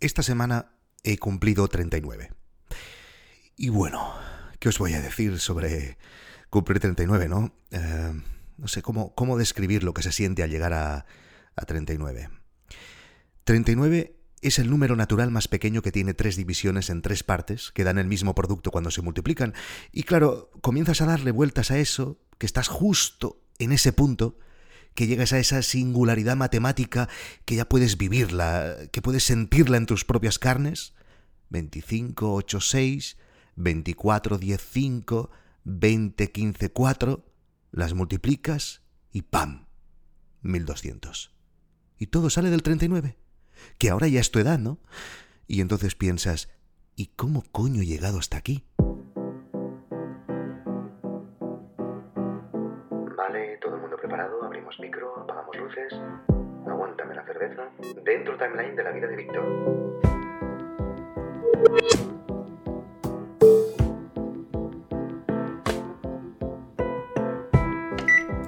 esta semana he cumplido 39. Y bueno, ¿qué os voy a decir sobre cumplir 39, no? Eh, no sé cómo, cómo describir lo que se siente al llegar a, a 39. 39 es el número natural más pequeño que tiene tres divisiones en tres partes, que dan el mismo producto cuando se multiplican. Y claro, comienzas a darle vueltas a eso, que estás justo en ese punto, que llegas a esa singularidad matemática que ya puedes vivirla, que puedes sentirla en tus propias carnes. 25, 8, 6, 24, 10, 5, 20, 15, 4, las multiplicas y ¡pam! 1200. Y todo sale del 39 que ahora ya es tu edad, ¿no? Y entonces piensas, ¿y cómo coño he llegado hasta aquí? Micro, apagamos luces. Aguántame la cerveza. Dentro timeline de la vida de Víctor.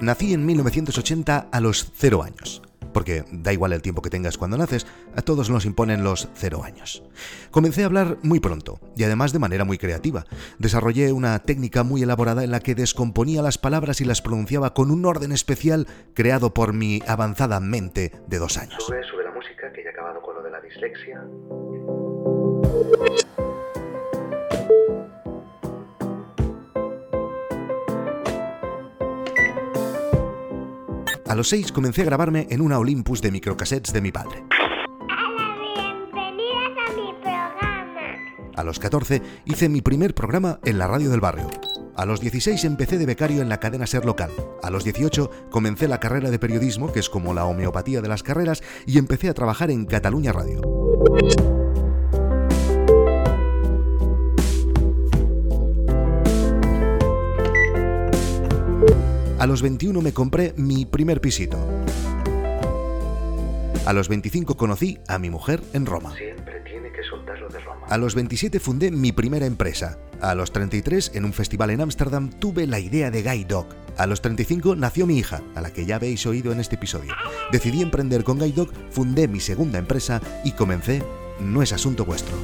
Nací en 1980 a los cero años porque da igual el tiempo que tengas cuando naces, a todos nos imponen los cero años. Comencé a hablar muy pronto, y además de manera muy creativa. Desarrollé una técnica muy elaborada en la que descomponía las palabras y las pronunciaba con un orden especial creado por mi avanzada mente de dos años. A los seis comencé a grabarme en una Olympus de microcassettes de mi padre. bienvenidas a mi programa. A los 14 hice mi primer programa en la radio del barrio. A los 16 empecé de becario en la cadena Ser Local. A los 18 comencé la carrera de periodismo, que es como la homeopatía de las carreras, y empecé a trabajar en Cataluña Radio. A los 21 me compré mi primer pisito. A los 25 conocí a mi mujer en Roma. Siempre tiene que soltarlo de Roma. A los 27 fundé mi primera empresa. A los 33, en un festival en Ámsterdam, tuve la idea de Guide Dog. A los 35 nació mi hija, a la que ya habéis oído en este episodio. Decidí emprender con Guide Dog, fundé mi segunda empresa y comencé No es asunto vuestro.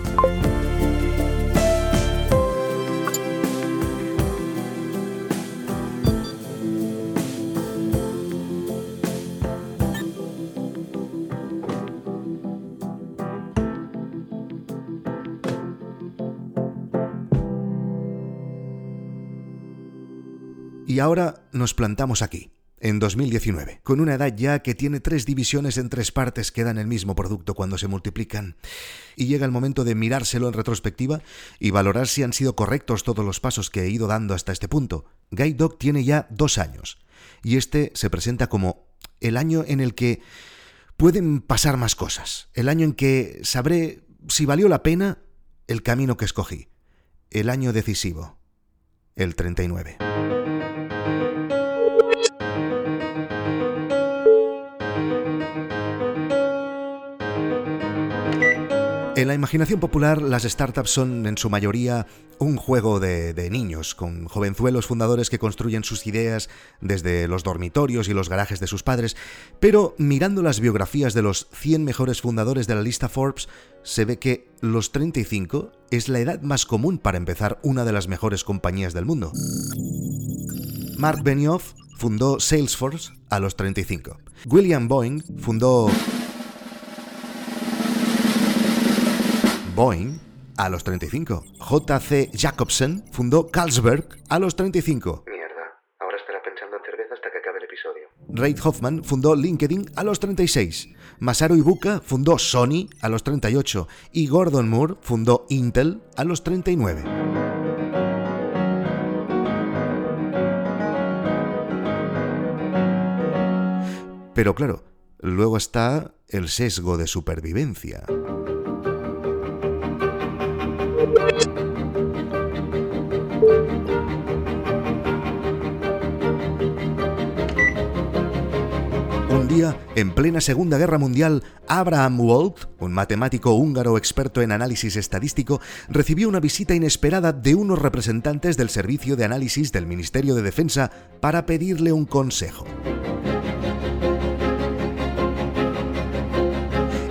Y ahora nos plantamos aquí, en 2019, con una edad ya que tiene tres divisiones en tres partes que dan el mismo producto cuando se multiplican. Y llega el momento de mirárselo en retrospectiva y valorar si han sido correctos todos los pasos que he ido dando hasta este punto. Guide Dog tiene ya dos años, y este se presenta como el año en el que pueden pasar más cosas, el año en que sabré si valió la pena el camino que escogí, el año decisivo, el 39. En la imaginación popular, las startups son en su mayoría un juego de, niños, con jovenzuelos fundadores que construyen sus ideas desde los dormitorios y los garajes de sus padres, pero mirando las biografías de los 100 mejores fundadores de la lista Forbes, se ve que los 35 es la edad más común para empezar una de las mejores compañías del mundo. Mark Benioff fundó Salesforce a los 35. William Boeing fundó Boeing a los 35. J.C. Jacobsen fundó Carlsberg a los 35. Mierda, ahora estará pensando en cerveza hasta que acabe el episodio. Reid Hoffman fundó LinkedIn a los 36. Masaru Ibuka fundó Sony a los 38 y Gordon Moore fundó Intel a los 39. Pero claro, luego está el sesgo de supervivencia. Un día, en plena Segunda Guerra Mundial, Abraham Wald, un matemático húngaro experto en análisis estadístico, recibió una visita inesperada de unos representantes del Servicio de Análisis del Ministerio de Defensa para pedirle un consejo.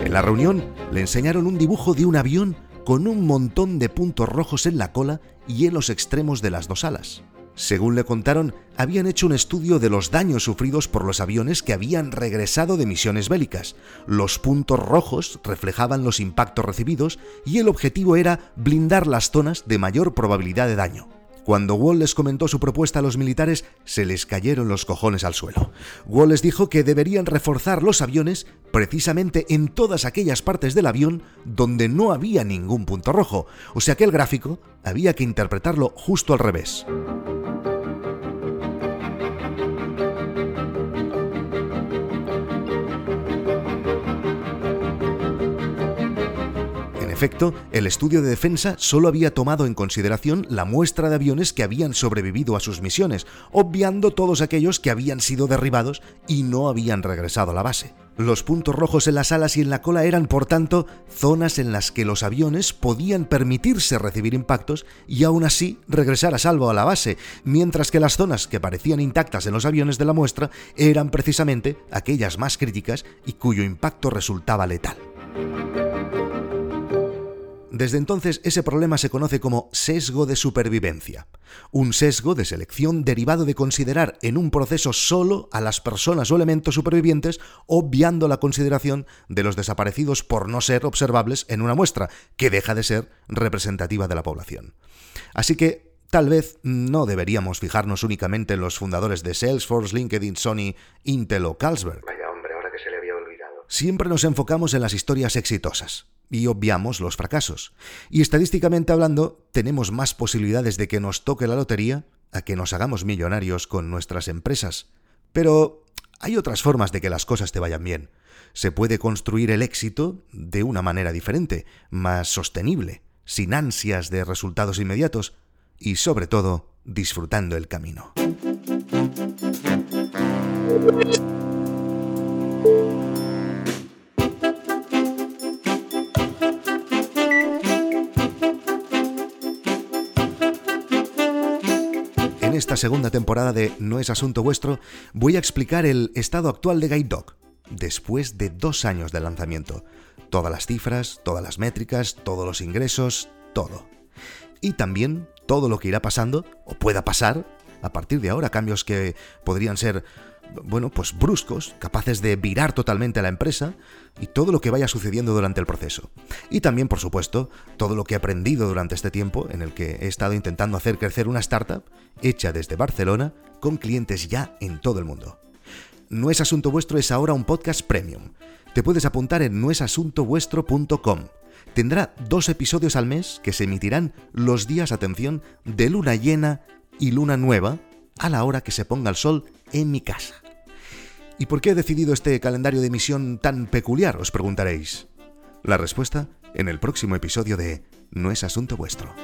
En la reunión le enseñaron un dibujo de un avión con un montón de puntos rojos en la cola y en los extremos de las dos alas. Según le contaron, habían hecho un estudio de los daños sufridos por los aviones que habían regresado de misiones bélicas. Los puntos rojos reflejaban los impactos recibidos y el objetivo era blindar las zonas de mayor probabilidad de daño. Cuando Wall les comentó su propuesta a los militares, se les cayeron los cojones al suelo. Wall les dijo que deberían reforzar los aviones precisamente en todas aquellas partes del avión donde no había ningún punto rojo, o sea que el gráfico había que interpretarlo justo al revés. Efecto, el estudio de defensa solo había tomado en consideración la muestra de aviones que habían sobrevivido a sus misiones, obviando todos aquellos que habían sido derribados y no habían regresado a la base. Los puntos rojos en las alas y en la cola eran, por tanto, zonas en las que los aviones podían permitirse recibir impactos y aún así regresar a salvo a la base, mientras que las zonas que parecían intactas en los aviones de la muestra eran precisamente aquellas más críticas y cuyo impacto resultaba letal. Desde entonces ese problema se conoce como sesgo de supervivencia, un sesgo de selección derivado de considerar en un proceso solo a las personas o elementos supervivientes, obviando la consideración de los desaparecidos por no ser observables en una muestra, que deja de ser representativa de la población. Así que Tal vez no deberíamos fijarnos únicamente en los fundadores de Salesforce, LinkedIn, Sony, Intel o Carlsberg. Vaya hombre, ahora que se le había olvidado. Siempre nos enfocamos en las historias exitosas y obviamos los fracasos. Y estadísticamente hablando, tenemos más posibilidades de que nos toque la lotería a que nos hagamos millonarios con nuestras empresas. Pero hay otras formas de que las cosas te vayan bien. Se puede construir el éxito de una manera diferente, más sostenible, sin ansias de resultados inmediatos y sobre todo disfrutando el camino. Esta segunda temporada de No es asunto vuestro, voy a explicar el estado actual de Guide Dog, después de dos años de lanzamiento. Todas las cifras, todas las métricas, todos los ingresos, todo. Y también todo lo que irá pasando, o pueda pasar, a partir de ahora, cambios que podrían ser bueno, pues bruscos, capaces de virar totalmente a la empresa y todo lo que vaya sucediendo durante el proceso. Y también, por supuesto, todo lo que he aprendido durante este tiempo en el que he estado intentando hacer crecer una startup hecha desde Barcelona con clientes ya en todo el mundo. No es asunto vuestro es ahora un podcast premium. Te puedes apuntar en noesasuntovuestro.com. Tendrá dos episodios al mes que se emitirán los días, atención, de luna llena y luna nueva a la hora que se ponga el sol en mi casa. ¿Y por qué he decidido este calendario de emisión tan peculiar? Os preguntaréis. La respuesta en el próximo episodio de No es asunto vuestro.